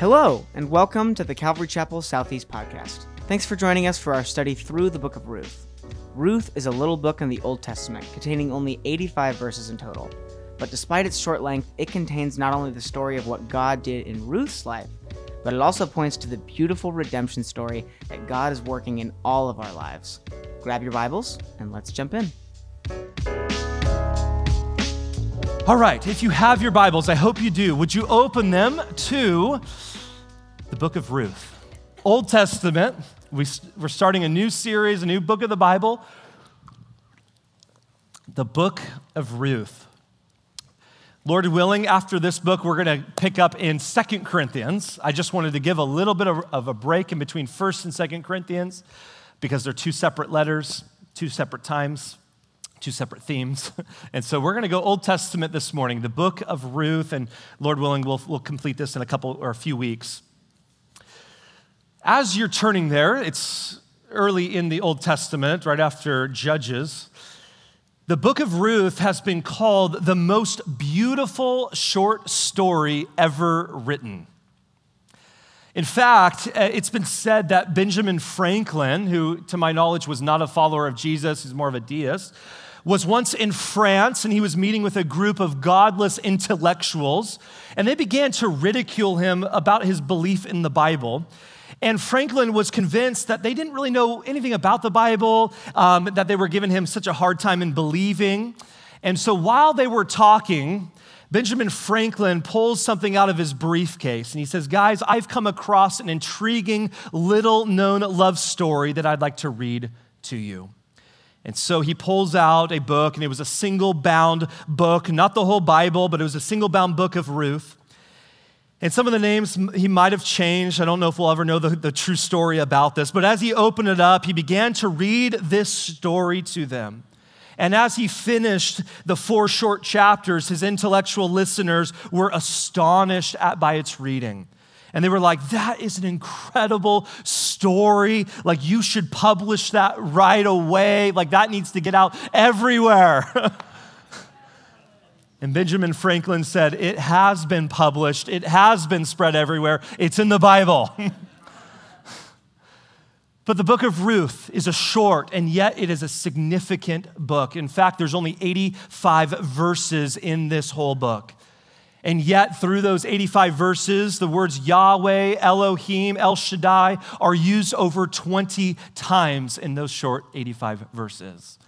Hello, and welcome to the Calvary Chapel Southeast podcast. Thanks for joining us for our study through the book of Ruth. Ruth is a little book in the Old Testament containing only 85 verses in total. But despite its short length, it contains not only the story of what God did in Ruth's life, but it also points to the beautiful redemption story that God is working in all of our lives. Grab your Bibles and let's jump in. All right, if you have your Bibles, I hope you do, would you open them to the book of Ruth? Old Testament. We, we're starting a new series, a new book of the Bible, the book of Ruth. Lord willing, after this book, we're going to pick up in Second Corinthians. I just wanted to give a little bit of, of a break in between 1st and Second Corinthians because they're two separate letters, two separate times two separate themes. And so we're going to go Old Testament this morning, the book of Ruth, and Lord willing, we'll, we'll complete this in a couple or a few weeks. As you're turning there, it's early in the Old Testament, right after Judges. The book of Ruth has been called the most beautiful short story ever written. In fact, uh, it's been said that Benjamin Franklin, who to my knowledge was not a follower of Jesus, he's more of a deist, was once in France and he was meeting with a group of godless intellectuals, and they began to ridicule him about his belief in the Bible. And Franklin was convinced that they didn't really know anything about the Bible, um, that they were giving him such a hard time in believing. And so while they were talking, Benjamin Franklin pulls something out of his briefcase and he says, Guys, I've come across an intriguing, little known love story that I'd like to read to you. And so he pulls out a book, and it was a single bound book, not the whole Bible, but it was a single bound book of Ruth. And some of the names he might have changed. I don't know if we'll ever know the, the true story about this. But as he opened it up, he began to read this story to them. And as he finished the four short chapters, his intellectual listeners were astonished at, by its reading. And they were like, that is an incredible story. Like, you should publish that right away. Like, that needs to get out everywhere. and Benjamin Franklin said, It has been published, it has been spread everywhere. It's in the Bible. but the book of Ruth is a short, and yet it is a significant book. In fact, there's only 85 verses in this whole book. And yet, through those 85 verses, the words Yahweh, Elohim, El Shaddai are used over 20 times in those short 85 verses.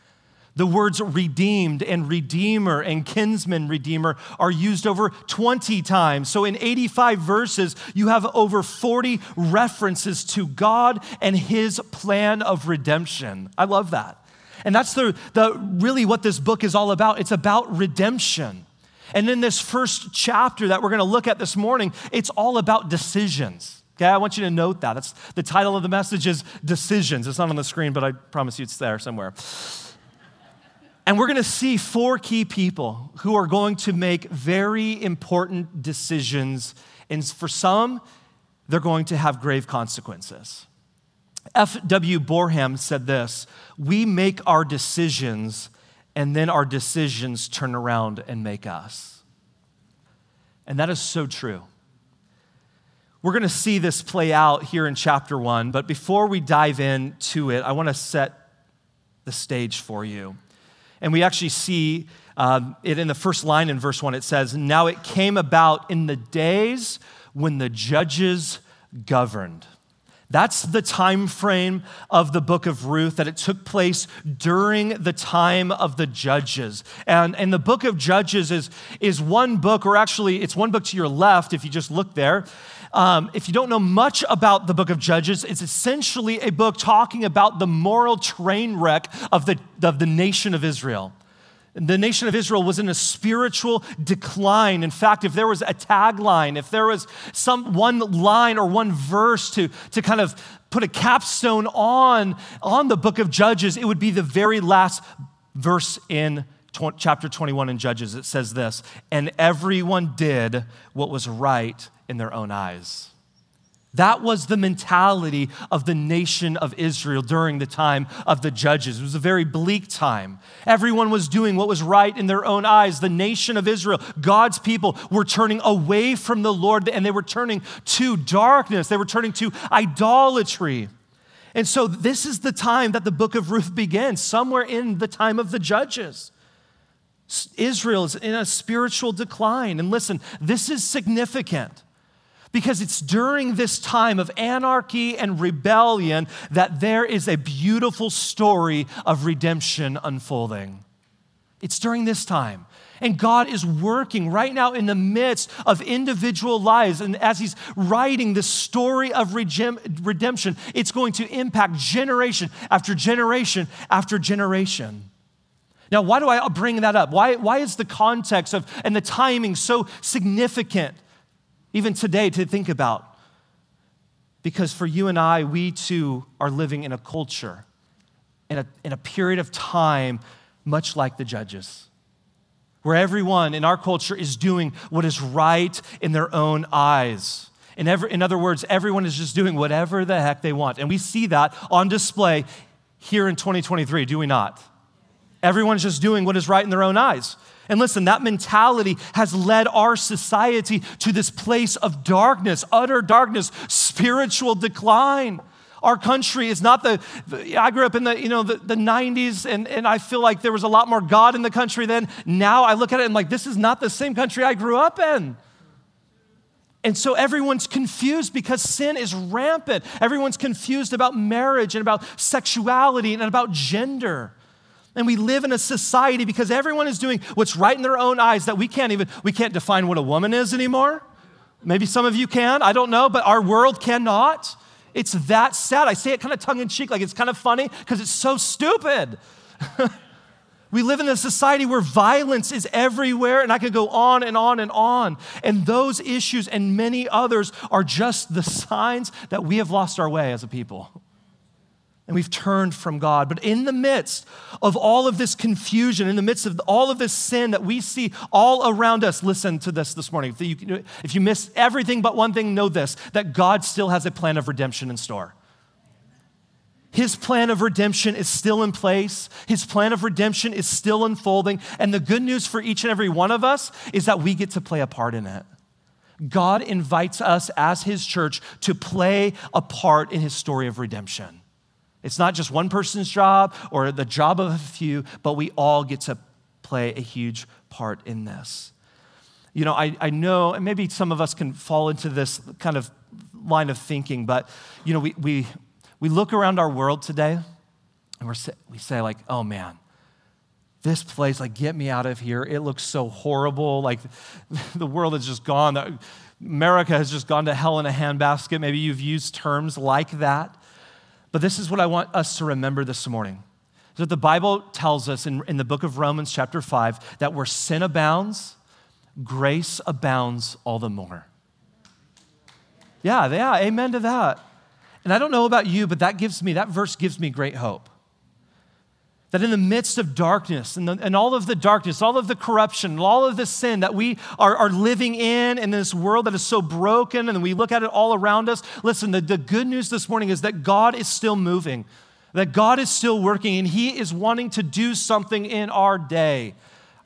The words redeemed and redeemer and kinsman redeemer are used over 20 times. So, in 85 verses, you have over 40 references to God and his plan of redemption. I love that. And that's the, the, really what this book is all about. It's about redemption. And in this first chapter that we're going to look at this morning, it's all about decisions. Okay, I want you to note that. That's the title of the message is Decisions. It's not on the screen, but I promise you it's there somewhere. And we're going to see four key people who are going to make very important decisions. And for some, they're going to have grave consequences. F.W. Boreham said this We make our decisions and then our decisions turn around and make us. And that is so true. We're going to see this play out here in chapter one, but before we dive into it, I want to set the stage for you. And we actually see um, it in the first line in verse one. It says, Now it came about in the days when the judges governed. That's the time frame of the book of Ruth, that it took place during the time of the judges. And, and the book of Judges is, is one book, or actually, it's one book to your left if you just look there. Um, if you don't know much about the book of Judges, it's essentially a book talking about the moral train wreck of the, of the nation of Israel. The nation of Israel was in a spiritual decline. In fact, if there was a tagline, if there was some one line or one verse to, to kind of put a capstone on, on the book of Judges, it would be the very last verse in chapter 21 in Judges. It says this, and everyone did what was right in their own eyes. That was the mentality of the nation of Israel during the time of the judges. It was a very bleak time. Everyone was doing what was right in their own eyes. The nation of Israel, God's people, were turning away from the Lord and they were turning to darkness. They were turning to idolatry. And so, this is the time that the book of Ruth begins, somewhere in the time of the judges. Israel is in a spiritual decline. And listen, this is significant because it's during this time of anarchy and rebellion that there is a beautiful story of redemption unfolding. It's during this time. And God is working right now in the midst of individual lives. And as He's writing the story of redemption, it's going to impact generation after generation after generation. Now, why do I bring that up? Why, why is the context of and the timing so significant? even today, to think about. Because for you and I, we too are living in a culture, in a, in a period of time, much like the judges, where everyone in our culture is doing what is right in their own eyes. In, every, in other words, everyone is just doing whatever the heck they want. And we see that on display here in 2023, do we not? Everyone's just doing what is right in their own eyes. And listen, that mentality has led our society to this place of darkness, utter darkness, spiritual decline. Our country is not the, I grew up in the, you know, the, the 90s and, and I feel like there was a lot more God in the country then. Now I look at it and like, this is not the same country I grew up in. And so everyone's confused because sin is rampant. Everyone's confused about marriage and about sexuality and about gender. And we live in a society because everyone is doing what's right in their own eyes that we can't even, we can't define what a woman is anymore. Maybe some of you can, I don't know, but our world cannot. It's that sad. I say it kind of tongue in cheek, like it's kind of funny because it's so stupid. we live in a society where violence is everywhere, and I could go on and on and on. And those issues and many others are just the signs that we have lost our way as a people and we've turned from God. But in the midst of all of this confusion, in the midst of all of this sin that we see all around us, listen to this this morning. If you, if you miss everything but one thing, know this that God still has a plan of redemption in store. His plan of redemption is still in place. His plan of redemption is still unfolding. And the good news for each and every one of us is that we get to play a part in it. God invites us as His church to play a part in His story of redemption. It's not just one person's job or the job of a few, but we all get to play a huge part in this. You know, I, I know, and maybe some of us can fall into this kind of line of thinking, but, you know, we, we, we look around our world today and we're, we say, like, oh man, this place, like, get me out of here. It looks so horrible. Like, the world has just gone. America has just gone to hell in a handbasket. Maybe you've used terms like that. But this is what I want us to remember this morning. That the Bible tells us in, in the book of Romans, chapter 5, that where sin abounds, grace abounds all the more. Yeah, yeah, amen to that. And I don't know about you, but that gives me, that verse gives me great hope. That in the midst of darkness and, the, and all of the darkness, all of the corruption, all of the sin that we are, are living in in this world that is so broken, and we look at it all around us, listen, the, the good news this morning is that God is still moving, that God is still working, and He is wanting to do something in our day.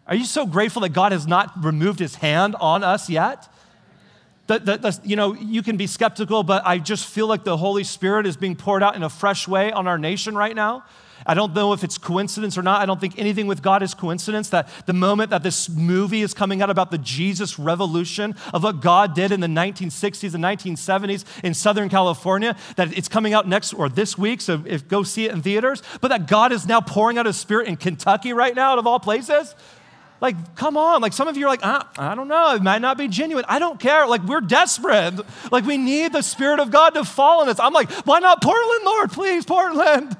Are you so grateful that God has not removed His hand on us yet? That, that, you know, you can be skeptical, but I just feel like the Holy Spirit is being poured out in a fresh way on our nation right now. I don't know if it's coincidence or not. I don't think anything with God is coincidence. That the moment that this movie is coming out about the Jesus revolution of what God did in the 1960s and 1970s in Southern California, that it's coming out next or this week, so if go see it in theaters, but that God is now pouring out his spirit in Kentucky right now, out of all places. Like, come on. Like, some of you are like, I don't know. It might not be genuine. I don't care. Like, we're desperate. Like, we need the Spirit of God to fall on us. I'm like, why not Portland, Lord? Please, Portland.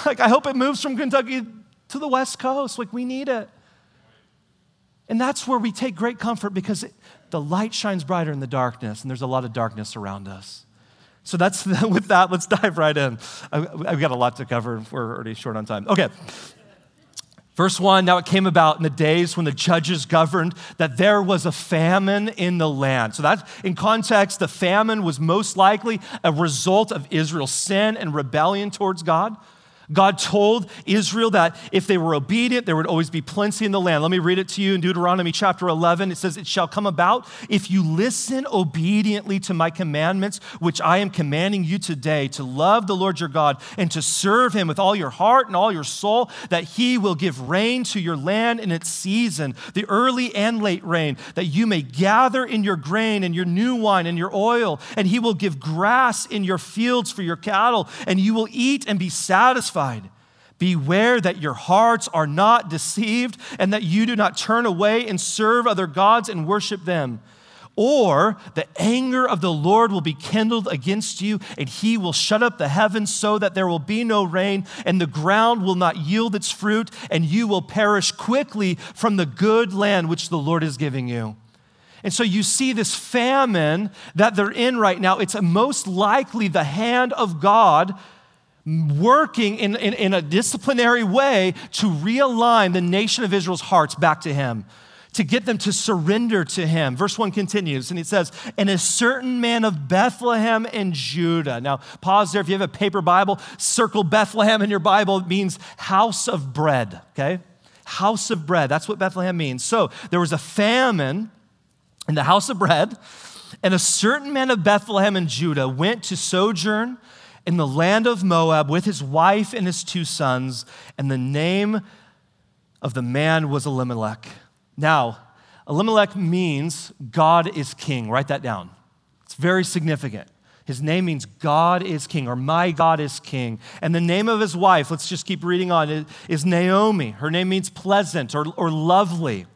Like, I hope it moves from Kentucky to the West Coast. Like, we need it. And that's where we take great comfort because it, the light shines brighter in the darkness, and there's a lot of darkness around us. So that's with that, let's dive right in. I, have got a lot to cover. We're already short on time. Okay. Verse 1 Now it came about in the days when the judges governed that there was a famine in the land. So, that in context, the famine was most likely a result of Israel's sin and rebellion towards God. God told Israel that if they were obedient, there would always be plenty in the land. Let me read it to you in Deuteronomy chapter 11. It says, It shall come about if you listen obediently to my commandments, which I am commanding you today, to love the Lord your God and to serve him with all your heart and all your soul, that he will give rain to your land in its season, the early and late rain, that you may gather in your grain and your new wine and your oil, and he will give grass in your fields for your cattle, and you will eat and be satisfied satisfied. Beware that your hearts are not deceived and that you do not turn away and serve other gods and worship them. Or the anger of the Lord will be kindled against you, and he will shut up the heavens so that there will be no rain, and the ground will not yield its fruit, and you will perish quickly from the good land which the Lord is giving you. And so you see this famine that they're in right now. It's most likely the hand of God working in, in, in, a disciplinary way to realign the nation of Israel's hearts back to him, to get them to surrender to him. Verse 1 continues, and it says, And a certain man of Bethlehem in Judah. Now, pause there. If you have a paper Bible, circle Bethlehem in your Bible. It means house of bread, okay? House of bread. That's what Bethlehem means. So there was a famine in the house of bread, and a certain man of Bethlehem in Judah went to sojourn in the land of Moab with his wife and his two sons, and the name of the man was Elimelech. Now, Elimelech means God is king. Write that down. It's very significant. His name means God is king, or my God is king. And the name of his wife, let's just keep reading on, is Naomi. Her name means pleasant or, or lovely.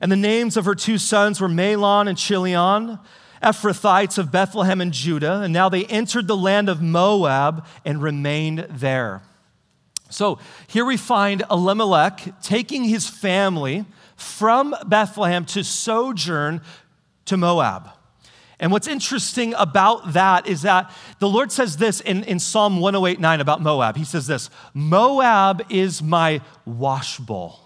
And the names of her two sons were Mahlon and Chilion. Ephrathites of Bethlehem and Judah, and now they entered the land of Moab and remained there. So here we find Elimelech taking his family from Bethlehem to sojourn to Moab. And what's interesting about that is that the Lord says this in, in Psalm 108 9 about Moab. He says this Moab is my washbowl.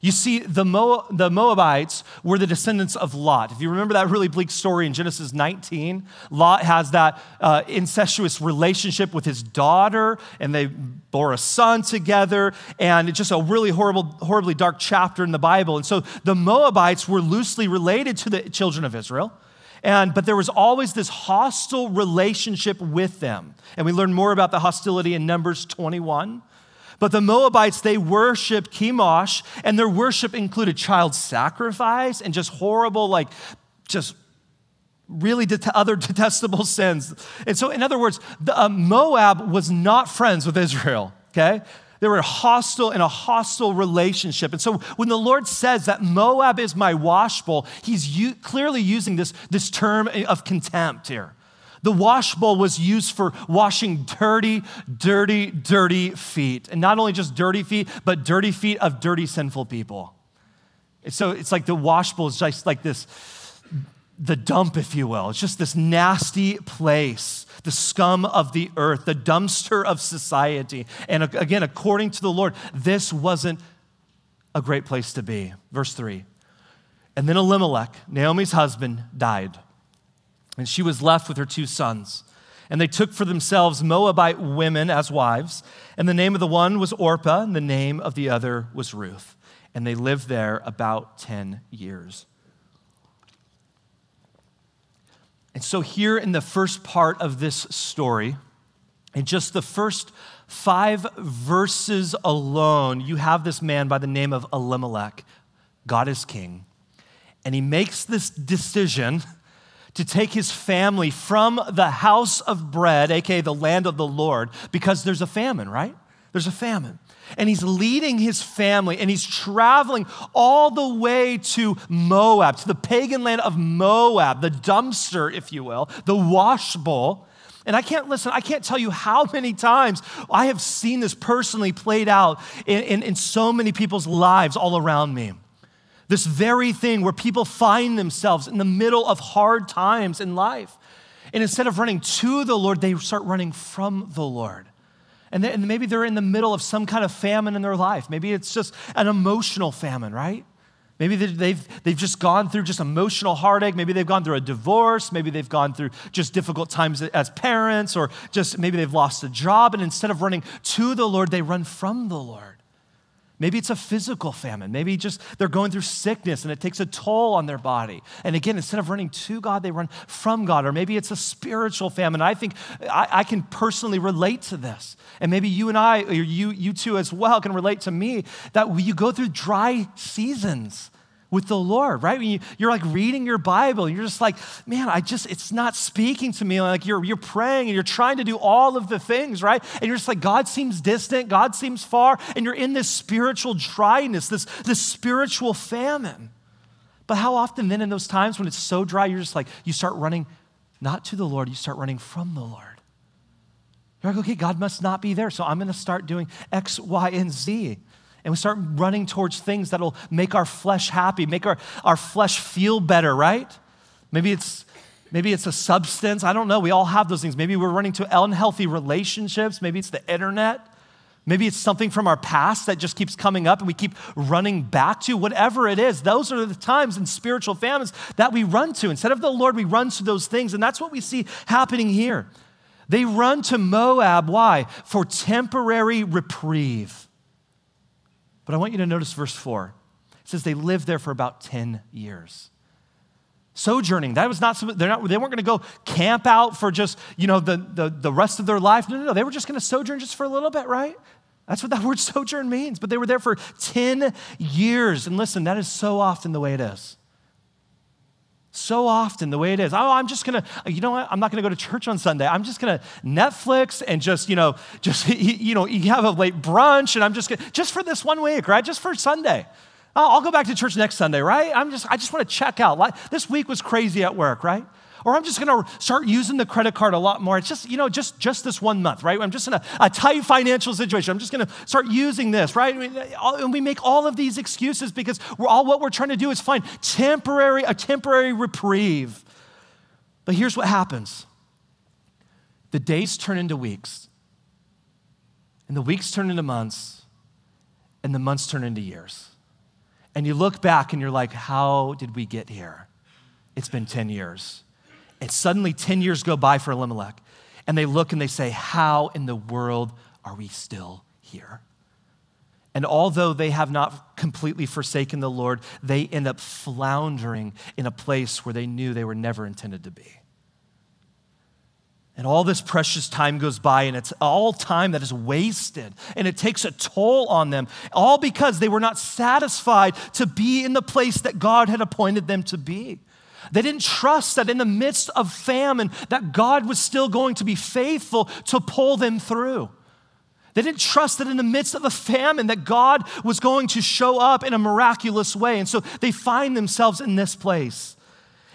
You see, the, Mo- the Moabites were the descendants of Lot. If you remember that really bleak story in Genesis 19, Lot has that uh, incestuous relationship with his daughter, and they bore a son together, and it's just a really horrible, horribly dark chapter in the Bible. And so the Moabites were loosely related to the children of Israel. And, but there was always this hostile relationship with them. And we learn more about the hostility in Numbers 21. But the Moabites, they worshiped Chemosh, and their worship included child sacrifice and just horrible, like, just really det- other detestable sins. And so, in other words, the, uh, Moab was not friends with Israel, okay? They were hostile in a hostile relationship. And so when the Lord says that Moab is my washbowl, he's u- clearly using this, this term of contempt here. The wash bowl was used for washing dirty, dirty, dirty feet. And not only just dirty feet, but dirty feet of dirty, sinful people. So it's like the wash bowl is just like this, the dump, if you will. It's just this nasty place, the scum of the earth, the dumpster of society. And again, according to the Lord, this wasn't a great place to be. Verse three. And then Elimelech, Naomi's husband, died and she was left with her two sons. And they took for themselves Moabite women as wives. And the name of the one was Orpah, and the name of the other was Ruth. And they lived there about 10 years. And so, here in the first part of this story, in just the first five verses alone, you have this man by the name of Elimelech. God is king. And he makes this decision to take his family from the house of bread, aka the land of the Lord, because there's a famine, right? There's a famine. And he's leading his family and he's traveling all the way to Moab, to the pagan land of Moab, the dumpster, if you will, the wash bowl. And I can't listen, I can't tell you how many times I have seen this personally played out in, in, in so many people's lives all around me. This very thing where people find themselves in the middle of hard times in life. And instead of running to the Lord, they start running from the Lord. And, they, and maybe they're in the middle of some kind of famine in their life. Maybe it's just an emotional famine, right? Maybe they've, they've just gone through just emotional heartache. Maybe they've gone through a divorce. Maybe they've gone through just difficult times as parents, or just maybe they've lost a job. And instead of running to the Lord, they run from the Lord. Maybe it's a physical famine. Maybe just they're going through sickness and it takes a toll on their body. And again, instead of running to God, they run from God. Or maybe it's a spiritual famine. I think I, I can personally relate to this. And maybe you and I, or you, you two as well, can relate to me that you go through dry seasons with the Lord, right? When you, you're like reading your Bible, you're just like, man, I just, it's not speaking to me. Like you're, you're praying and you're trying to do all of the things, right? And you're just like, God seems distant, God seems far, and you're in this spiritual dryness, this, this spiritual famine. But how often then in those times when it's so dry, you're just like, you start running not to the Lord, you start running from the Lord. You're like, okay, God must not be there, so I'm gonna start doing X, Y, and Z and we start running towards things that'll make our flesh happy, make our, our flesh feel better, right? Maybe it's maybe it's a substance. I don't know. We all have those things. Maybe we're running to unhealthy relationships. Maybe it's the internet. Maybe it's something from our past that just keeps coming up and we keep running back to. Whatever it is, those are the times in spiritual famines that we run to. Instead of the Lord, we run to those things. And that's what we see happening here. They run to Moab. Why? For temporary reprieve. But I want you to notice verse 4. It says they lived there for about 10 years. Sojourning, that was not, they're not they weren't going to go camp out for just, you know, the, the, the rest of their life. No, no, no. They were just going to sojourn just for a little bit, right? That's what that word sojourn means. But they were there for 10 years. And listen, that is so often the way it is. So often, the way it is. Oh, I'm just gonna, you know what? I'm not gonna go to church on Sunday. I'm just gonna Netflix and just, you know, just, you know, you have a late brunch and I'm just gonna, just for this one week, right? Just for Sunday. Oh, I'll go back to church next Sunday, right? I'm just, I just wanna check out. Like this week was crazy at work, right? Or I'm just going to start using the credit card a lot more. It's just, you know, just, just this one month, right? I'm just in a, a tight financial situation. I'm just going to start using this, right? And we make all of these excuses because we're all what we're trying to do is find temporary, a temporary reprieve. But here's what happens. The days turn into weeks, and the weeks turn into months, and the months turn into years. And you look back and you're like, how did we get here? It's been 10 years. And suddenly 10 years go by for Elimelech. And they look and they say, How in the world are we still here? And although they have not completely forsaken the Lord, they end up floundering in a place where they knew they were never intended to be. And all this precious time goes by, and it's all time that is wasted, and it takes a toll on them, all because they were not satisfied to be in the place that God had appointed them to be. They didn't trust that in the midst of famine that God was still going to be faithful to pull them through. They didn't trust that in the midst of a famine that God was going to show up in a miraculous way. And so they find themselves in this place.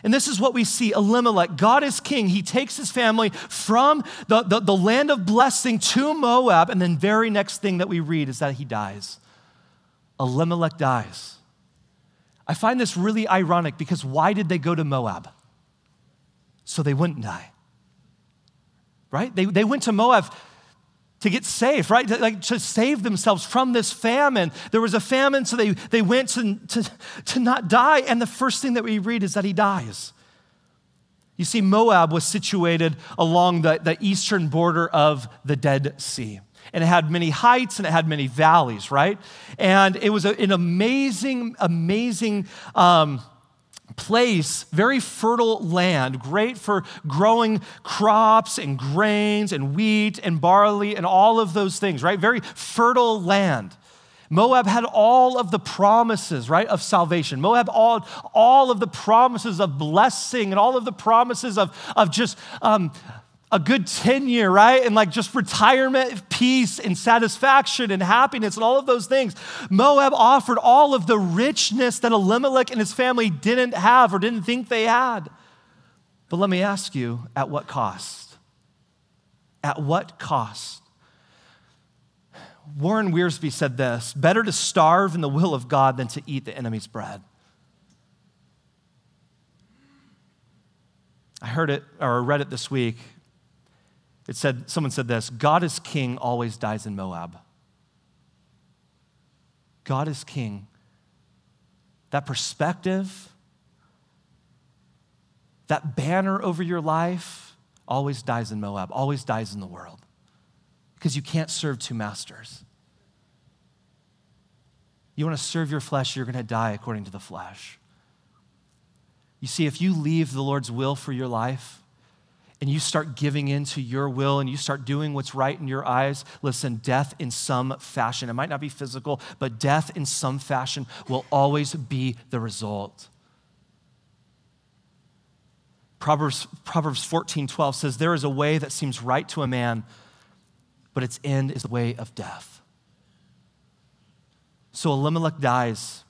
And this is what we see Elimelech, God is king. He takes his family from the, the, the, land of blessing to Moab. And then, very next thing that we read is that he dies. Elimelech dies. I find this really ironic because why did they go to Moab? So they wouldn't die. Right? They, they went to Moab to get safe, right? To, like to save themselves from this famine. There was a famine, so they, they went to, to, to not die. And the first thing that we read is that he dies. You see, Moab was situated along the, the eastern border of the Dead Sea and it had many heights and it had many valleys, right? And it was a, an amazing, amazing um, place, very fertile land, great for growing crops and grains and wheat and barley and all of those things, right? Very fertile land. Moab had all of the promises, right, of salvation. Moab all, all of the promises of blessing and all of the promises of, of just um, a good tenure, right? And like just retirement, peace, and satisfaction and happiness and all of those things. Moab offered all of the richness that Elimelech and his family didn't have or didn't think they had. But let me ask you, at what cost? At what cost? Warren Wiersbe said this better to starve in the will of God than to eat the enemy's bread. I heard it or read it this week It said, someone said this God is king, always dies in Moab. God is king. That perspective, that banner over your life always dies in Moab, always dies in the world. Because you can't serve two masters. You want to serve your flesh, you're going to die according to the flesh. You see, if you leave the Lord's will for your life and you start giving in to your will and you start doing what's right in your eyes, listen, death in some fashion, it might not be physical, but death in some fashion will always be the result. Proverbs, Proverbs 14 12 says, There is a way that seems right to a man, but its end is the way of death. So Elimelech dies.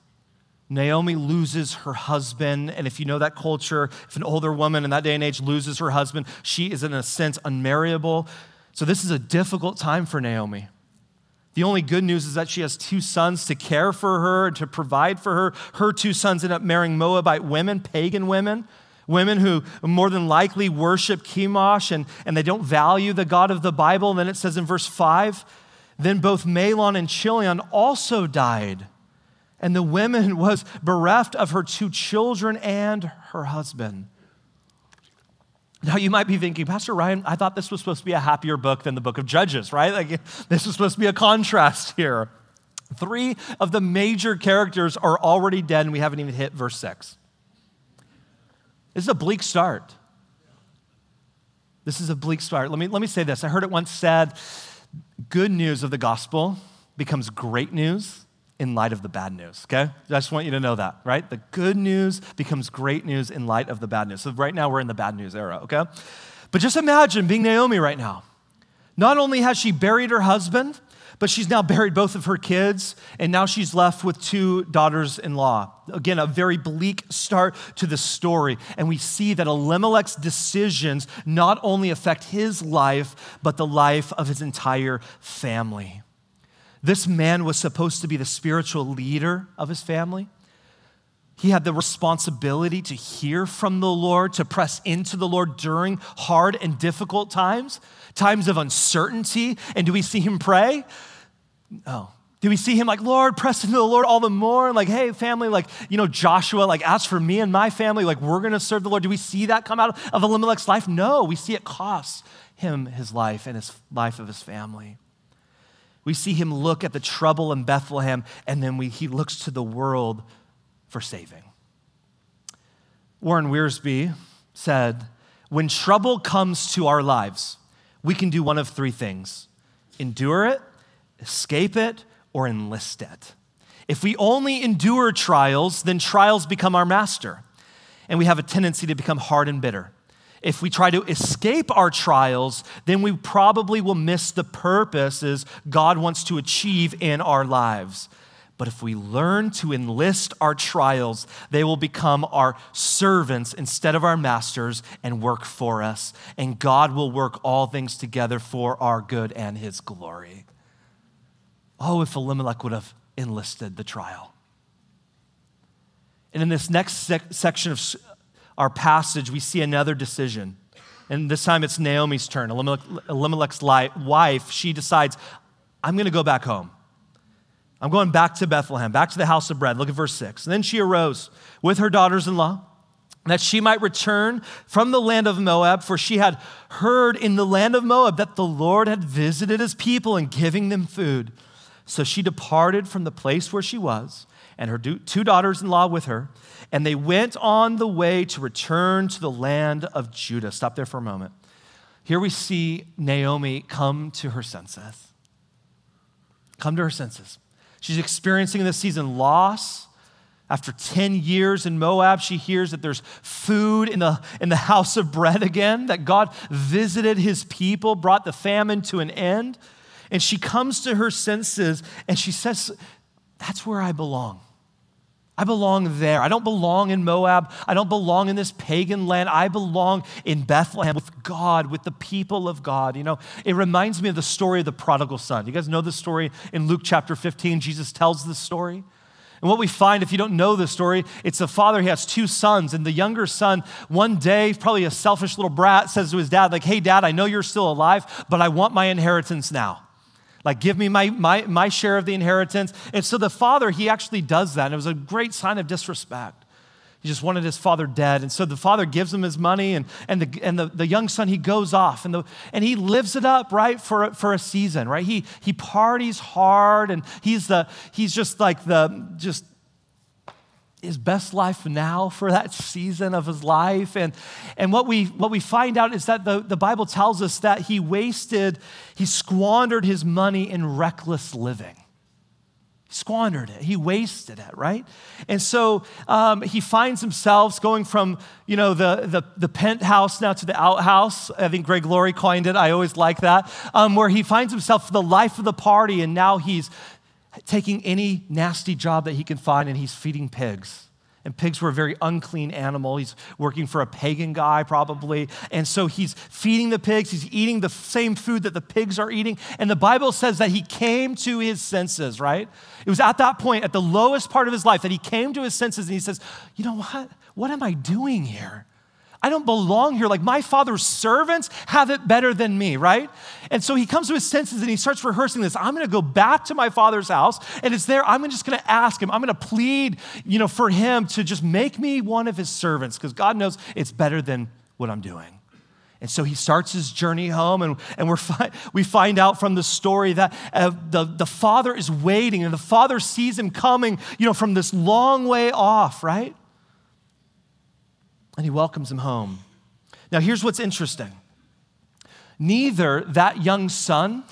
Naomi loses her husband. And if you know that culture, if an older woman in that day and age loses her husband, she is in a sense unmarriable. So this is a difficult time for Naomi. The only good news is that she has two sons to care for her and to provide for her. Her two sons end up marrying Moabite women, pagan women, women who more than likely worship Chemosh and, and they don't value the God of the Bible. And then it says in verse 5 then both Mahlon and Chilion also died and the woman was bereft of her two children and her husband. Now, you might be thinking, Pastor Ryan, I thought this was supposed to be a happier book than the book of Judges, right? Like, this was supposed to be a contrast here. Three of the major characters are already dead, and we haven't even hit verse six. This is a bleak start. This is a bleak start. Let me, let me say this. I heard it once said good news of the gospel becomes great news in light of the bad news, okay? I just want you to know that, right? The good news becomes great news in light of the bad news. So right now we're in the bad news era, okay? But just imagine being Naomi right now. Not only has she buried her husband, but she's now buried both of her kids, and now she's left with two daughters in law. Again, a very bleak start to the story. And we see that Elimelech's decisions not only affect his life, but the life of his entire family. This man was supposed to be the spiritual leader of his family. He had the responsibility to hear from the Lord, to press into the Lord during hard and difficult times, times of uncertainty. And do we see him pray? No. Do we see him like, Lord, press into the Lord all the more? And like, hey, family, like, you know, Joshua, like, as for me and my family, like, we're going to serve the Lord. Do we see that come out of Elimelech's life? No. We see it cost him his life and his life of his family. We see him look at the trouble in Bethlehem, and then we, he looks to the world for saving. Warren Wiersbe said, When trouble comes to our lives, we can do one of three things endure it, escape it, or enlist it. If we only endure trials, then trials become our master, and we have a tendency to become hard and bitter if we try to escape our trials, then we probably will miss the purposes God wants to achieve in our lives. But if we learn to enlist our trials, they will become our servants instead of our masters and work for us. And God will work all things together for our good and his glory. Oh, if Elimelech would have enlisted the trial. And in this next sec- section of our passage, we see another decision. And this time it's Naomi's turn. Elimelech, Elimelech's wife, she decides, I'm going to go back home. I'm going back to Bethlehem, back to the house of bread. Look at verse 6. And then she arose with her daughters in law that she might return from the land of Moab, for she had heard in the land of Moab that the Lord had visited his people and giving them food. So she departed from the place where she was, and her two daughters in law with her and they went on the way to return to the land of Judah. Stop there for a moment. Here we see Naomi come to her senses. Come to her senses. She's experiencing this season loss. After 10 years in Moab, she hears that there's food in the, in the house of bread again, that God visited his people, brought the famine to an end. And she comes to her senses and she says, That's where I belong. I belong there. I don't belong in Moab. I don't belong in this pagan land. I belong in Bethlehem with God, with the people of God. You know, it reminds me of the story of the prodigal son. You guys know the story in Luke chapter 15? Jesus tells this story. And what we find, if you don't know the story, it's a father, he has two sons, and the younger son, one day, probably a selfish little brat, says to his dad, like, hey, dad, I know you're still alive, but I want my inheritance now. Like, give me my, my, my share of the inheritance. And so the father, he actually does that. And it was a great sign of disrespect. He just wanted his father dead. And so the father gives him his money, and, and, the, and the, the young son, he goes off and, the, and he lives it up, right, for, for a season, right? He, he parties hard, and he's, the, he's just like the, just his best life now for that season of his life. And, and what, we, what we find out is that the, the Bible tells us that he wasted, he squandered his money in reckless living. Squandered it. He wasted it right? And so um, he finds himself going from you know the, the, the, penthouse now to the outhouse. I think greg laurie coined it. I always like that. Um, where he finds himself the life of the party and now he's taking any nasty job that he can find and he's feeding pigs and pigs were a very unclean animal. He's working for a pagan guy, probably. And so he's feeding the pigs. He's eating the same food that the pigs are eating. And the Bible says that he came to his senses, right? It was at that point, at the lowest part of his life, that he came to his senses and he says, You know what? What am I doing here? I don't belong here. Like my father's servants have it better than me, right? And so he comes to his senses and he starts rehearsing this. I'm going to go back to my father's house and it's there. I'm just going to ask him. I'm going to plead, you know, for him to just make me one of his servants because God knows it's better than what I'm doing. And so he starts his journey home, and, and we're fi- we find out from the story that uh, the, the father is waiting, and the father sees him coming, you know, from this long way off, right? And he welcomes him home. Now, here's what's interesting neither that young son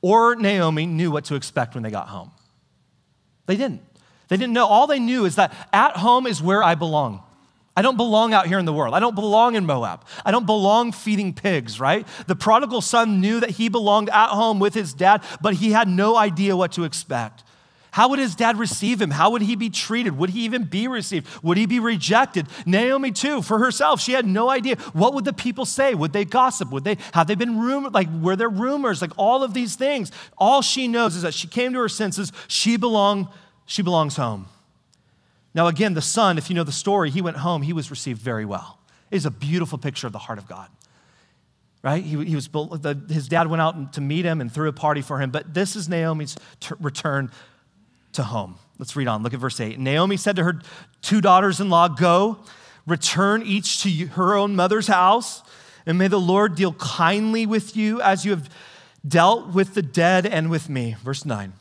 or Naomi knew what to expect when they got home. They didn't. They didn't know. All they knew is that at home is where I belong. I don't belong out here in the world. I don't belong in Moab. I don't belong feeding pigs, right? The prodigal son knew that he belonged at home with his dad, but he had no idea what to expect. How would his dad receive him? How would he be treated? Would he even be received? Would he be rejected? Naomi, too, for herself, she had no idea. What would the people say? Would they gossip? Would they have they been rumored? Like, were there rumors? Like all of these things. All she knows is that she came to her senses. She belong, she belongs home. Now, again, the son, if you know the story, he went home, he was received very well. It is a beautiful picture of the heart of God right? He, he was, his dad went out to meet him and threw a party for him. But this is Naomi's t- return to home. Let's read on. Look at verse 8. Naomi said to her two daughters in law, Go, return each to her own mother's house, and may the Lord deal kindly with you as you have dealt with the dead and with me. Verse 9.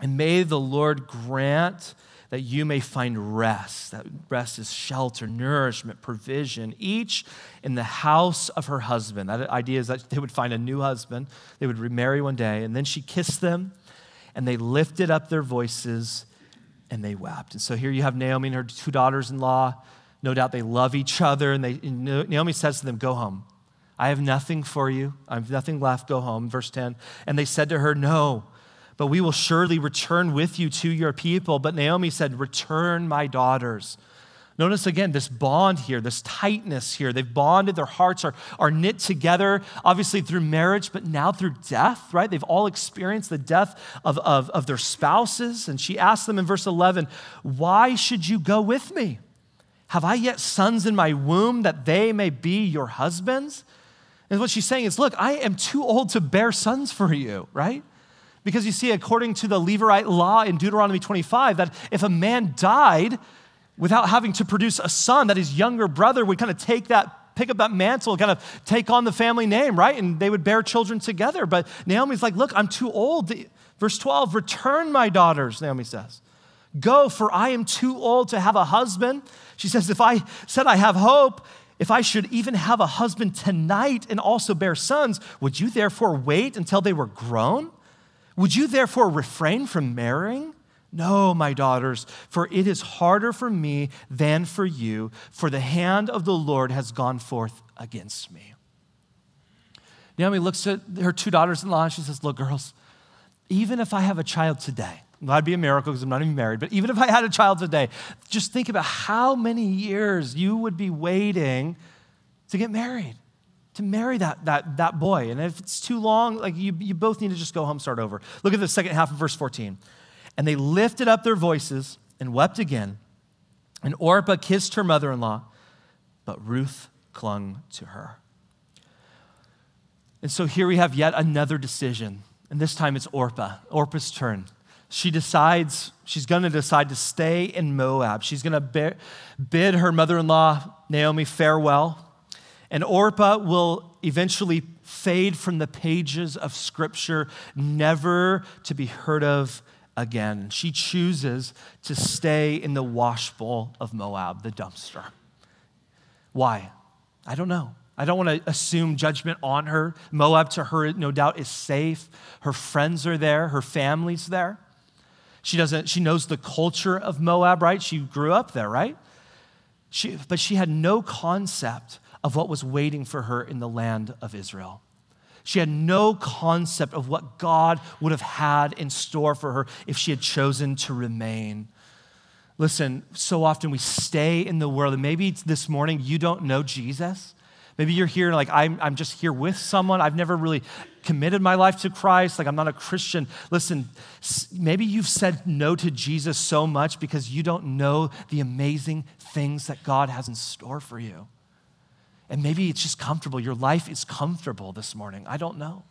And may the Lord grant that you may find rest. That rest is shelter, nourishment, provision, each in the house of her husband. That idea is that they would find a new husband, they would remarry one day, and then she kissed them and they lifted up their voices and they wept. And so here you have Naomi and her two daughters in law. No doubt they love each other. And, they, and Naomi says to them, Go home. I have nothing for you. I have nothing left. Go home. Verse 10. And they said to her, No, but we will surely return with you to your people. But Naomi said, Return, my daughters. Notice again this bond here, this tightness here. They've bonded, their hearts are, are knit together, obviously through marriage, but now through death, right? They've all experienced the death of, of, of their spouses. And she asks them in verse 11, Why should you go with me? Have I yet sons in my womb that they may be your husbands? And what she's saying is, Look, I am too old to bear sons for you, right? Because you see, according to the Levirate law in Deuteronomy 25, that if a man died, without having to produce a son, that his younger brother would kind of take that, pick up that mantle and kind of take on the family name, right? And they would bear children together. But Naomi's like, look, I'm too old. Verse 12, return my daughters, Naomi says. Go, for I am too old to have a husband. She says, if I said I have hope, if I should even have a husband tonight and also bear sons, would you therefore wait until they were grown? Would you therefore refrain from marrying? No, my daughters, for it is harder for me than for you, for the hand of the Lord has gone forth against me. Naomi looks at her two daughters in law and she says, Look, girls, even if I have a child today, that'd be a miracle because I'm not even married, but even if I had a child today, just think about how many years you would be waiting to get married, to marry that, that, that boy. And if it's too long, like you, you both need to just go home, start over. Look at the second half of verse 14. And they lifted up their voices and wept again. And Orpah kissed her mother in law, but Ruth clung to her. And so here we have yet another decision. And this time it's Orpah, Orpah's turn. She decides, she's going to decide to stay in Moab. She's going to bid her mother in law, Naomi, farewell. And Orpah will eventually fade from the pages of Scripture, never to be heard of again. She chooses to stay in the washbowl of Moab, the dumpster. Why? I don't know. I don't want to assume judgment on her. Moab, to her, no doubt, is safe. Her friends are there, her family's there. She doesn't, she knows the culture of Moab, right? She grew up there, right? She, but she had no concept of what was waiting for her in the land of Israel. She had no concept of what God would have had in store for her if she had chosen to remain. Listen, so often we stay in the world, and maybe this morning you don't know Jesus. Maybe you're here like, I'm, I'm just here with someone. I've never really committed my life to Christ. Like, I'm not a Christian. Listen, maybe you've said no to Jesus so much because you don't know the amazing things that God has in store for you. And maybe it's just comfortable. Your life is comfortable this morning. I don't know.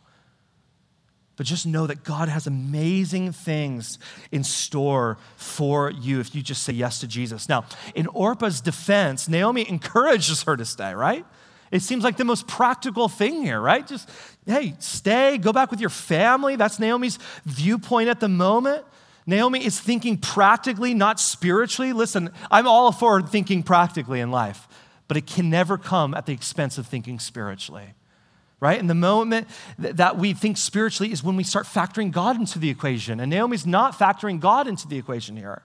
But just know that God has amazing things in store for you if you just say yes to Jesus. Now, in Orpah's defense, Naomi encourages her to stay, right? It seems like the most practical thing here, right? Just, hey, stay, go back with your family. That's Naomi's viewpoint at the moment. Naomi is thinking practically, not spiritually. Listen, I'm all for thinking practically in life but it can never come at the expense of thinking spiritually. Right? And the moment that we think spiritually is when we start factoring God into the equation. And Naomi's not factoring God into the equation here.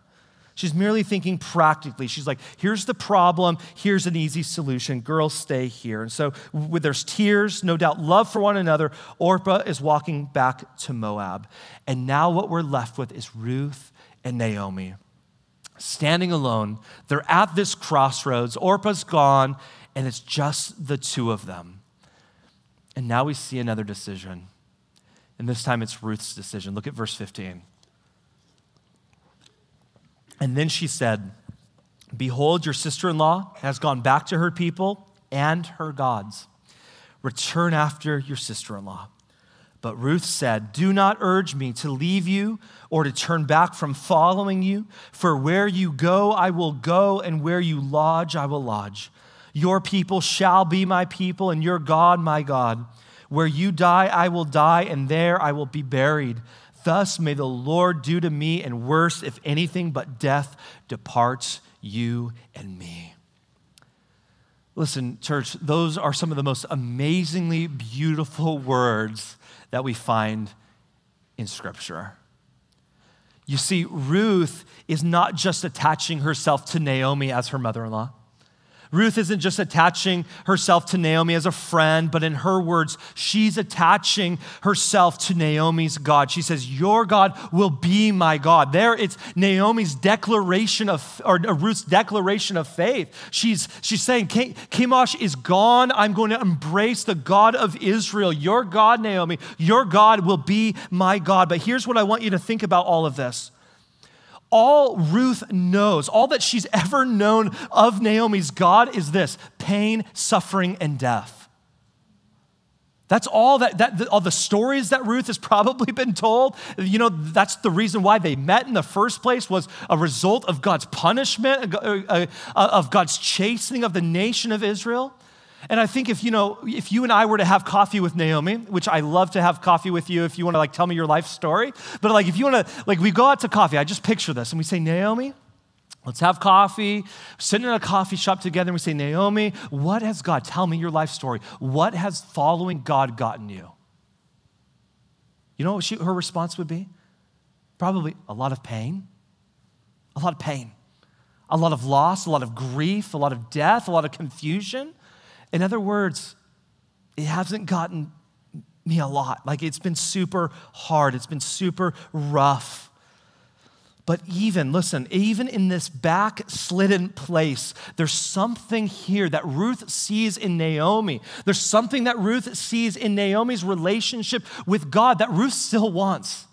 She's merely thinking practically. She's like, here's the problem, here's an easy solution. Girls, stay here. And so, with there's tears, no doubt love for one another, Orpah is walking back to Moab. And now, what we're left with is Ruth and Naomi standing alone. They're at this crossroads. Orpah's gone, and it's just the two of them. And now we see another decision. And this time it's Ruth's decision. Look at verse 15. And then she said, Behold, your sister in law has gone back to her people and her gods. Return after your sister in law. But Ruth said, Do not urge me to leave you or to turn back from following you, for where you go, I will go, and where you lodge, I will lodge. Your people shall be my people, and your God, my God. Where you die, I will die, and there I will be buried. Thus may the Lord do to me, and worse, if anything but death departs you and me. Listen, church, those are some of the most amazingly beautiful words that we find in Scripture. You see, Ruth is not just attaching herself to Naomi as her mother in law. Ruth isn't just attaching herself to Naomi as a friend, but in her words, she's attaching herself to Naomi's God. She says, Your God will be my God. There it's Naomi's declaration of, or Ruth's declaration of faith. She's, she's saying, Chemosh is gone. I'm going to embrace the God of Israel. Your God, Naomi, your God will be my God. But here's what I want you to think about all of this all Ruth knows, all that she's ever known of Naomi's God is this pain, suffering, and death. That's all that, that all the stories that Ruth has probably been told. You know, that's the reason why they met in the first place was a result of God's punishment, uh, uh, uh, of God's chastening of the nation of Israel. And I think if you know, if you and I were to have coffee with Naomi, which I love to have coffee with you if you want to like tell me your life story, but like if you want to like we go out to coffee, I just picture this and we say, Naomi, let's have coffee, sitting in a coffee shop together, and we say, Naomi, what has God, tell me your life story. What has following God gotten you? You know what she, her response would be? Probably a lot of pain. A lot of pain. A lot of loss, a lot of grief, a lot of death, a lot of confusion. In other words, it hasn't gotten me a lot. Like it's been super hard, it's been super rough. But even, listen, even in this backslidden place, there's something here that Ruth sees in Naomi. There's something that Ruth sees in Naomi's relationship with God that Ruth still wants.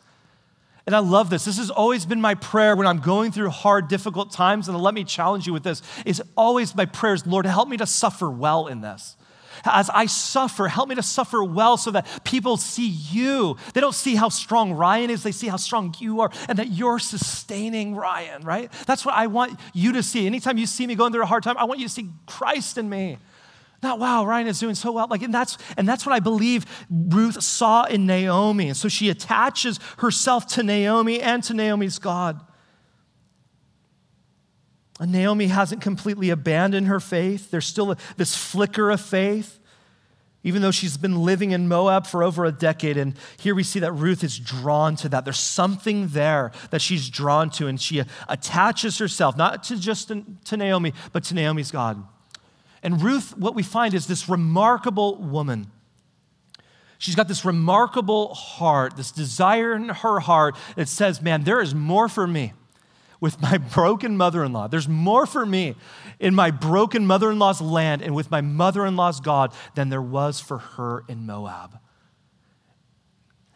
And I love this. This has always been my prayer when I'm going through hard, difficult times. And let me challenge you with this. Is always my prayers, Lord, help me to suffer well in this. As I suffer, help me to suffer well so that people see you. They don't see how strong Ryan is, they see how strong you are and that you're sustaining Ryan, right? That's what I want you to see. Anytime you see me going through a hard time, I want you to see Christ in me. Not wow, Ryan is doing so well. Like, and that's and that's what I believe Ruth saw in Naomi. And so she attaches herself to Naomi and to Naomi's God. And Naomi hasn't completely abandoned her faith. There's still a, this flicker of faith, even though she's been living in Moab for over a decade. And here we see that Ruth is drawn to that. There's something there that she's drawn to, and she attaches herself, not to just to Naomi, but to Naomi's God. And Ruth, what we find is this remarkable woman. She's got this remarkable heart, this desire in her heart that says, Man, there is more for me with my broken mother in law. There's more for me in my broken mother in law's land and with my mother in law's God than there was for her in Moab.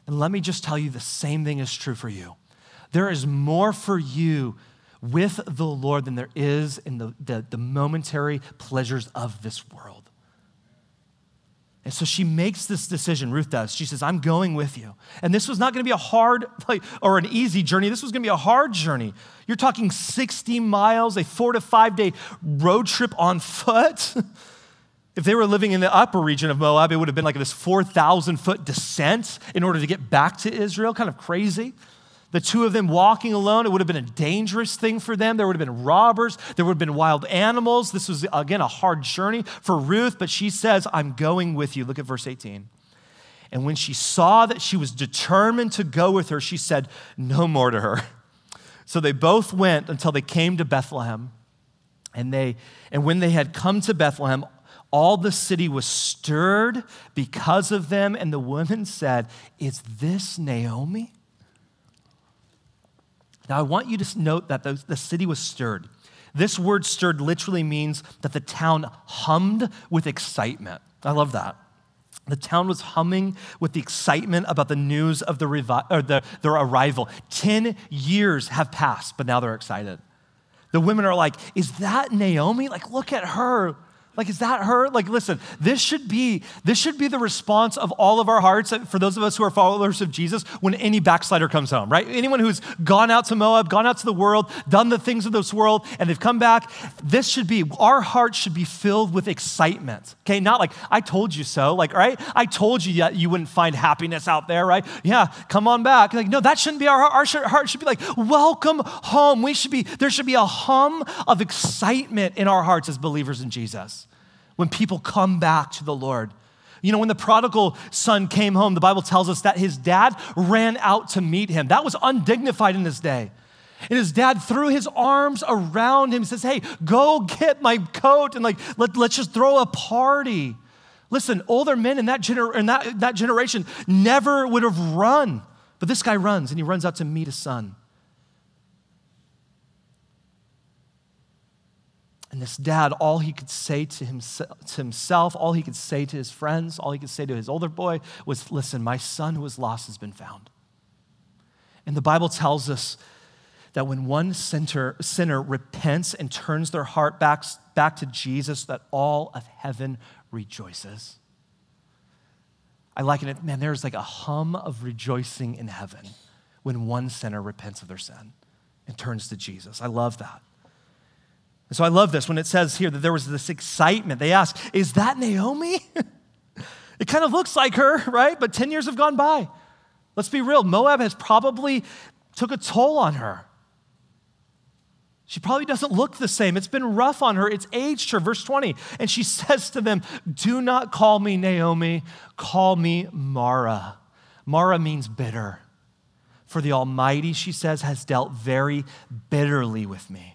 And let me just tell you the same thing is true for you. There is more for you with the Lord than there is in the, the, the momentary pleasures of this world. And so she makes this decision, Ruth does. She says, I'm going with you. And this was not going to be a hard like, or an easy journey. This was going to be a hard journey. You're talking 60 miles, a four to five day road trip on foot. if they were living in the upper region of Moab, it would have been like this 4,000 foot descent in order to get back to Israel. Kind of crazy. The two of them walking alone, it would have been a dangerous thing for them. There would have been robbers, there would have been wild animals. This was, again, a hard journey for Ruth, but she says, I'm going with you. Look at verse 18. And when she saw that she was determined to go with her, she said, No more to her. So they both went until they came to Bethlehem. And, they, and when they had come to Bethlehem, all the city was stirred because of them. And the woman said, Is this Naomi? Now, I want you to note that the, the city was stirred. This word stirred literally means that the town hummed with excitement. I love that. The town was humming with the excitement about the news of the revi- or the, their arrival. 10 years have passed, but now they're excited. The women are like, Is that Naomi? Like, look at her. Like, is that her? Like, listen, this should be this should be the response of all of our hearts for those of us who are followers of Jesus when any backslider comes home, right? Anyone who's gone out to Moab, gone out to the world, done the things of this world, and they've come back, this should be our hearts should be filled with excitement. Okay, not like I told you so, like, right? I told you that you wouldn't find happiness out there, right? Yeah, come on back. Like, no, that shouldn't be our heart. Our heart should be like, welcome home. We should be, there should be a hum of excitement in our hearts as believers in Jesus when people come back to the Lord. You know, when the prodigal son came home, the Bible tells us that his dad ran out to meet him. That was undignified in his day. And his dad threw his arms around him says, Hey, go get my coat and like let, let's just throw a party. Listen, older men in, that, gener- in that, that generation never would have run. But this guy runs and he runs out to meet his son. And this dad, all he could say to himself, all he could say to his friends, all he could say to his older boy was, Listen, my son who was lost has been found. And the Bible tells us that when one sinner, sinner repents and turns their heart back, back to Jesus, that all of heaven rejoices. I liken it, man, there's like a hum of rejoicing in heaven when one sinner repents of their sin and turns to Jesus. I love that. And so I love this when it says here that there was this excitement. They ask, Is that Naomi? it kind of looks like her, right? But 10 years have gone by. Let's be real. Moab has probably took a toll on her. She probably doesn't look the same. It's been rough on her. It's aged her. Verse 20. And she says to them, Do not call me Naomi, call me Mara. Mara means bitter. For the Almighty, she says, has dealt very bitterly with me.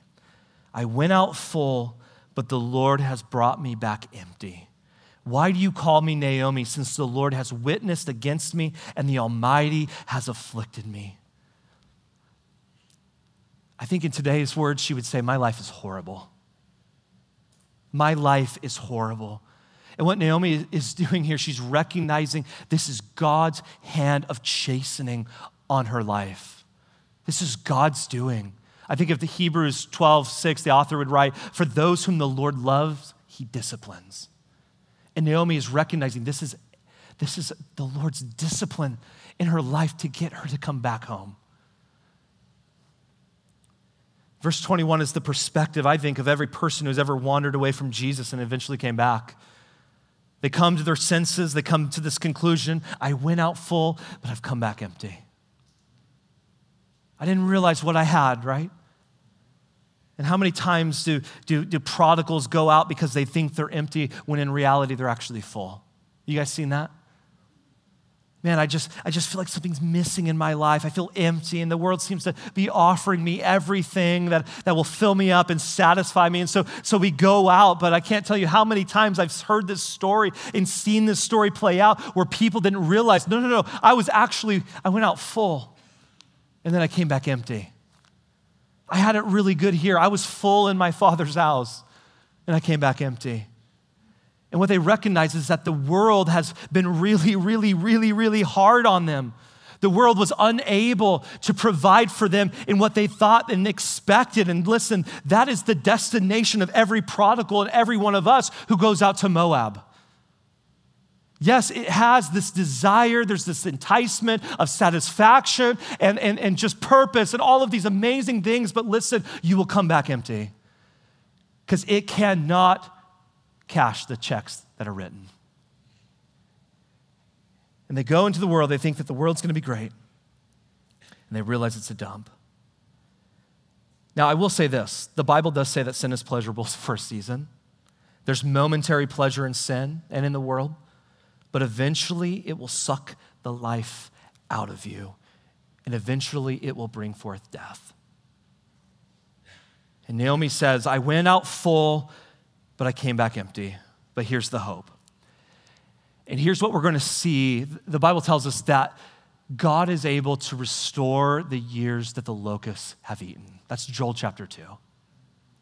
I went out full, but the Lord has brought me back empty. Why do you call me Naomi, since the Lord has witnessed against me and the Almighty has afflicted me? I think in today's words, she would say, My life is horrible. My life is horrible. And what Naomi is doing here, she's recognizing this is God's hand of chastening on her life. This is God's doing. I think of the Hebrews 12, 6, the author would write, For those whom the Lord loves, he disciplines. And Naomi is recognizing this is, this is the Lord's discipline in her life to get her to come back home. Verse 21 is the perspective, I think, of every person who's ever wandered away from Jesus and eventually came back. They come to their senses, they come to this conclusion I went out full, but I've come back empty. I didn't realize what I had, right? And how many times do, do, do prodigals go out because they think they're empty when in reality they're actually full? You guys seen that? Man, I just, I just feel like something's missing in my life. I feel empty, and the world seems to be offering me everything that, that will fill me up and satisfy me. And so, so we go out, but I can't tell you how many times I've heard this story and seen this story play out where people didn't realize no, no, no, I was actually, I went out full, and then I came back empty. I had it really good here. I was full in my father's house, and I came back empty. And what they recognize is that the world has been really, really, really, really hard on them. The world was unable to provide for them in what they thought and expected. And listen, that is the destination of every prodigal and every one of us who goes out to Moab. Yes, it has this desire, there's this enticement of satisfaction and, and, and just purpose and all of these amazing things, but listen, you will come back empty because it cannot cash the checks that are written. And they go into the world, they think that the world's going to be great, and they realize it's a dump. Now, I will say this the Bible does say that sin is pleasurable for a season. There's momentary pleasure in sin and in the world but eventually it will suck the life out of you, and eventually it will bring forth death. And Naomi says, I went out full, but I came back empty. But here's the hope. And here's what we're going to see. The Bible tells us that God is able to restore the years that the locusts have eaten. That's Joel chapter 2.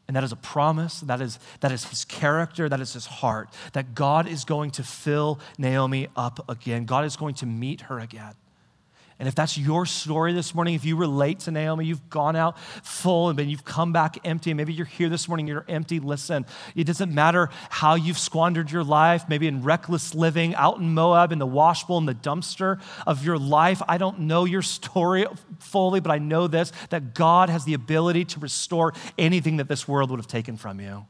And that is a promise. That is, that is his character. That is his heart. That God is going to fill Naomi up again. God is going to meet her again. And if that's your story this morning, if you relate to Naomi, you've gone out full and then you've come back empty, maybe you're here this morning, you're empty, listen. It doesn't matter how you've squandered your life, maybe in reckless living, out in Moab, in the washbowl, in the dumpster of your life. I don't know your story fully, but I know this that God has the ability to restore anything that this world would have taken from you.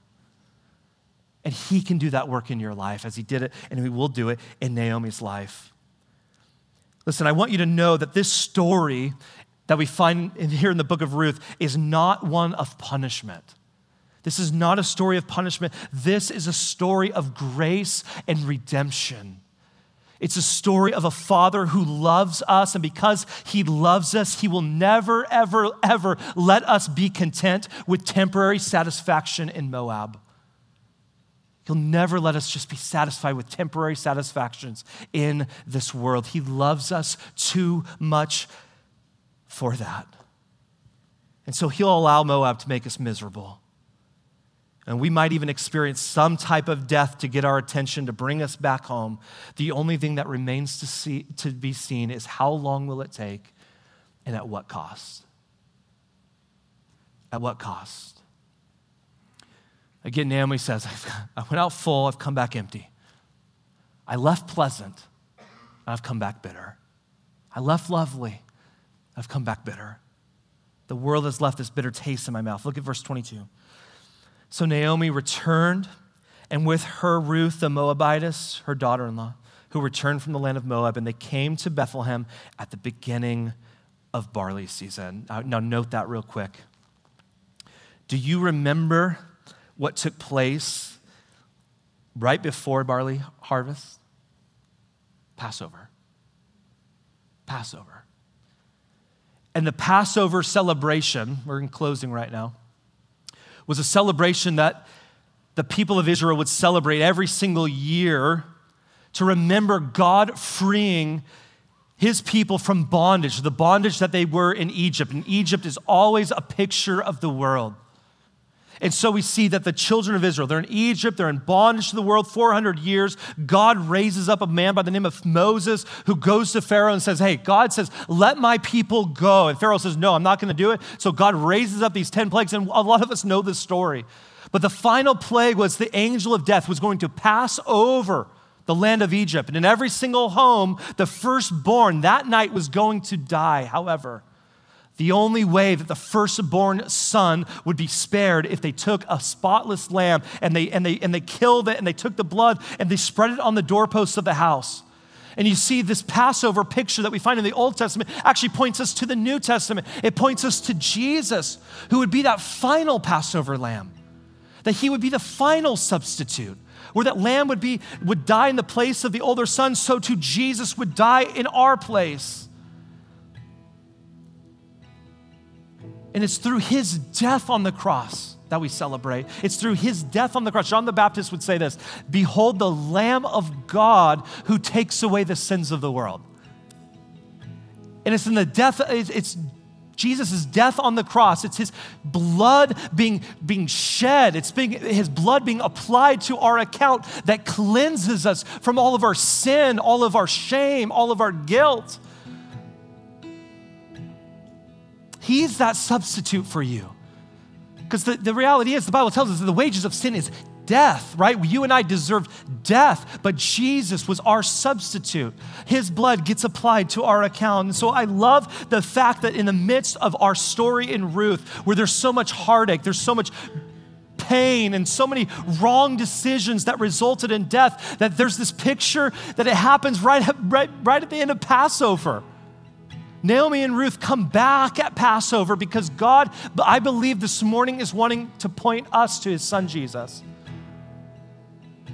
And He can do that work in your life as He did it, and He will do it in Naomi's life. Listen, I want you to know that this story that we find in, here in the book of Ruth is not one of punishment. This is not a story of punishment. This is a story of grace and redemption. It's a story of a father who loves us, and because he loves us, he will never, ever, ever let us be content with temporary satisfaction in Moab. He'll never let us just be satisfied with temporary satisfactions in this world. He loves us too much for that. And so he'll allow Moab to make us miserable. And we might even experience some type of death to get our attention, to bring us back home. The only thing that remains to, see, to be seen is how long will it take and at what cost? At what cost? Again, Naomi says, I went out full, I've come back empty. I left pleasant, I've come back bitter. I left lovely, I've come back bitter. The world has left this bitter taste in my mouth. Look at verse 22. So Naomi returned, and with her Ruth the Moabitess, her daughter in law, who returned from the land of Moab, and they came to Bethlehem at the beginning of barley season. Now, note that real quick. Do you remember what took place right before barley harvest? Passover. Passover. And the Passover celebration, we're in closing right now, was a celebration that the people of Israel would celebrate every single year to remember God freeing his people from bondage, the bondage that they were in Egypt. And Egypt is always a picture of the world. And so we see that the children of Israel, they're in Egypt, they're in bondage to the world 400 years. God raises up a man by the name of Moses who goes to Pharaoh and says, Hey, God says, let my people go. And Pharaoh says, No, I'm not going to do it. So God raises up these 10 plagues, and a lot of us know this story. But the final plague was the angel of death was going to pass over the land of Egypt. And in every single home, the firstborn that night was going to die. However, the only way that the firstborn son would be spared if they took a spotless lamb and they, and, they, and they killed it and they took the blood and they spread it on the doorposts of the house. And you see, this Passover picture that we find in the Old Testament actually points us to the New Testament. It points us to Jesus, who would be that final Passover lamb, that he would be the final substitute where that lamb would be would die in the place of the older son so too jesus would die in our place and it's through his death on the cross that we celebrate it's through his death on the cross john the baptist would say this behold the lamb of god who takes away the sins of the world and it's in the death it's Jesus' death on the cross. It's his blood being, being shed. It's being, his blood being applied to our account that cleanses us from all of our sin, all of our shame, all of our guilt. He's that substitute for you. Because the, the reality is, the Bible tells us that the wages of sin is death, right? You and I deserve death, but Jesus was our substitute. His blood gets applied to our account. And so I love the fact that in the midst of our story in Ruth, where there's so much heartache, there's so much pain and so many wrong decisions that resulted in death, that there's this picture that it happens right, right, right at the end of Passover. Naomi and Ruth come back at Passover because God, I believe this morning, is wanting to point us to his son Jesus.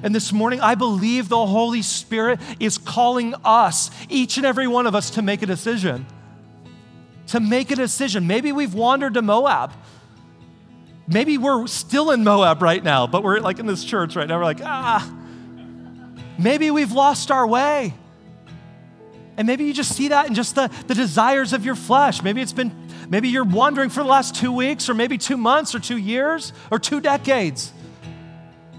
And this morning, I believe the Holy Spirit is calling us, each and every one of us, to make a decision. To make a decision. Maybe we've wandered to Moab. Maybe we're still in Moab right now, but we're like in this church right now. We're like, ah. Maybe we've lost our way. And maybe you just see that in just the, the desires of your flesh. Maybe it's been, maybe you're wandering for the last two weeks, or maybe two months, or two years, or two decades.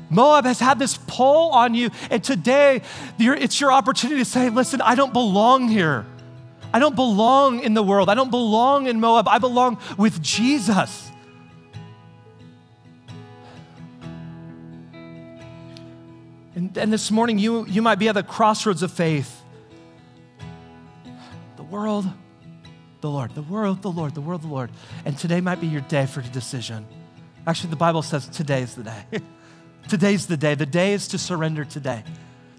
Moab has had this pull on you, and today it's your opportunity to say, Listen, I don't belong here. I don't belong in the world. I don't belong in Moab. I belong with Jesus. And, and this morning, you, you might be at the crossroads of faith. World, the Lord, the world, the Lord, the world, the Lord. And today might be your day for a decision. Actually, the Bible says today is the day. Today's the day. The day is to surrender today,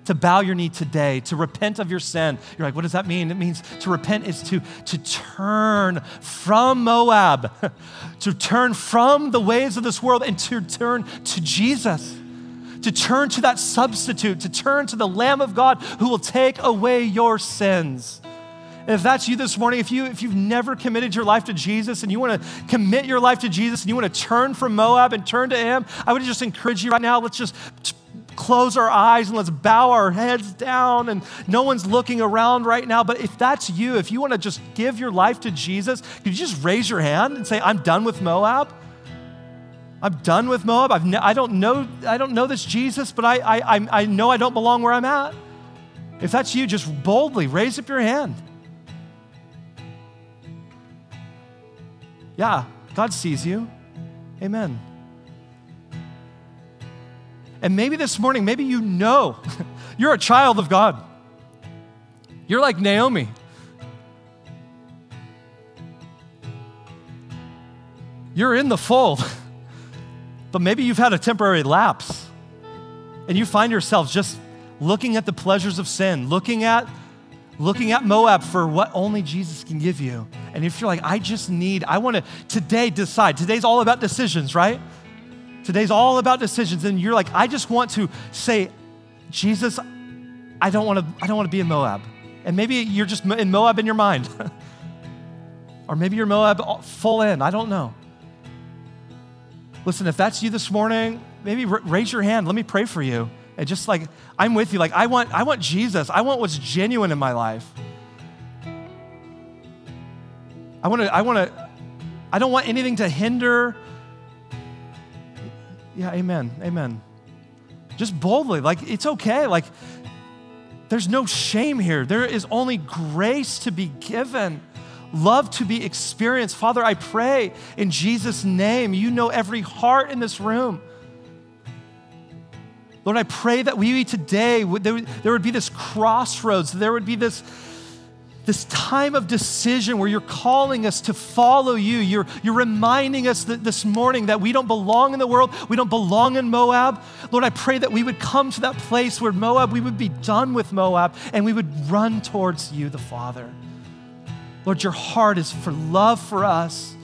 to bow your knee today, to repent of your sin. You're like, what does that mean? It means to repent is to, to turn from Moab, to turn from the ways of this world and to turn to Jesus. To turn to that substitute, to turn to the Lamb of God who will take away your sins. If that's you this morning, if, you, if you've never committed your life to Jesus and you want to commit your life to Jesus and you want to turn from Moab and turn to Him, I would just encourage you right now, let's just close our eyes and let's bow our heads down and no one's looking around right now. But if that's you if you want to just give your life to jesus could you just raise your hand and say i'm done with moab. I'm done with moab. I've ne- i don't know i don't know this jesus but I, I, I know i don't belong where i'm at. If that's you just boldly raise up your hand Yeah, God sees you. Amen. And maybe this morning, maybe you know you're a child of God. You're like Naomi. You're in the fold, but maybe you've had a temporary lapse and you find yourself just looking at the pleasures of sin, looking at looking at Moab for what only Jesus can give you. And if you're like, I just need, I want to today decide. Today's all about decisions, right? Today's all about decisions. And you're like, I just want to say, Jesus, I don't want to, I don't want to be in Moab. And maybe you're just in Moab in your mind. or maybe you're Moab full in. I don't know. Listen, if that's you this morning, maybe raise your hand. Let me pray for you. And just like, I'm with you. Like, I want, I want Jesus. I want what's genuine in my life. I want to, I want to, I don't want anything to hinder Yeah, amen. Amen. Just boldly, like it's okay. Like there's no shame here. There is only grace to be given, love to be experienced. Father, I pray in Jesus' name, you know every heart in this room. Lord, I pray that we today, there would be this crossroads, there would be this this time of decision where you're calling us to follow you. You're, you're reminding us that this morning that we don't belong in the world, we don't belong in Moab. Lord, I pray that we would come to that place where Moab, we would be done with Moab, and we would run towards you, the Father. Lord, your heart is for love for us.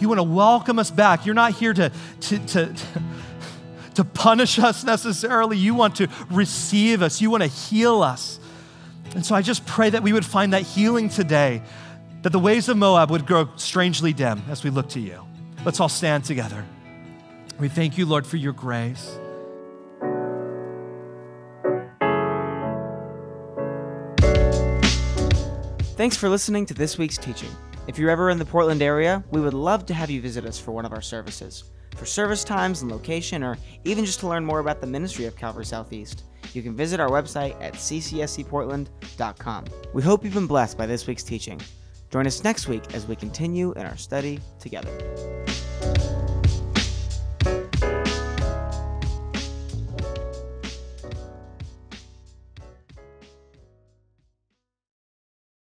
You want to welcome us back. You're not here to, to, to, to punish us necessarily. You want to receive us, you want to heal us. And so I just pray that we would find that healing today, that the ways of Moab would grow strangely dim as we look to you. Let's all stand together. We thank you, Lord, for your grace. Thanks for listening to this week's teaching. If you're ever in the Portland area, we would love to have you visit us for one of our services. For service times and location, or even just to learn more about the ministry of Calvary Southeast, you can visit our website at ccscportland.com. We hope you've been blessed by this week's teaching. Join us next week as we continue in our study together.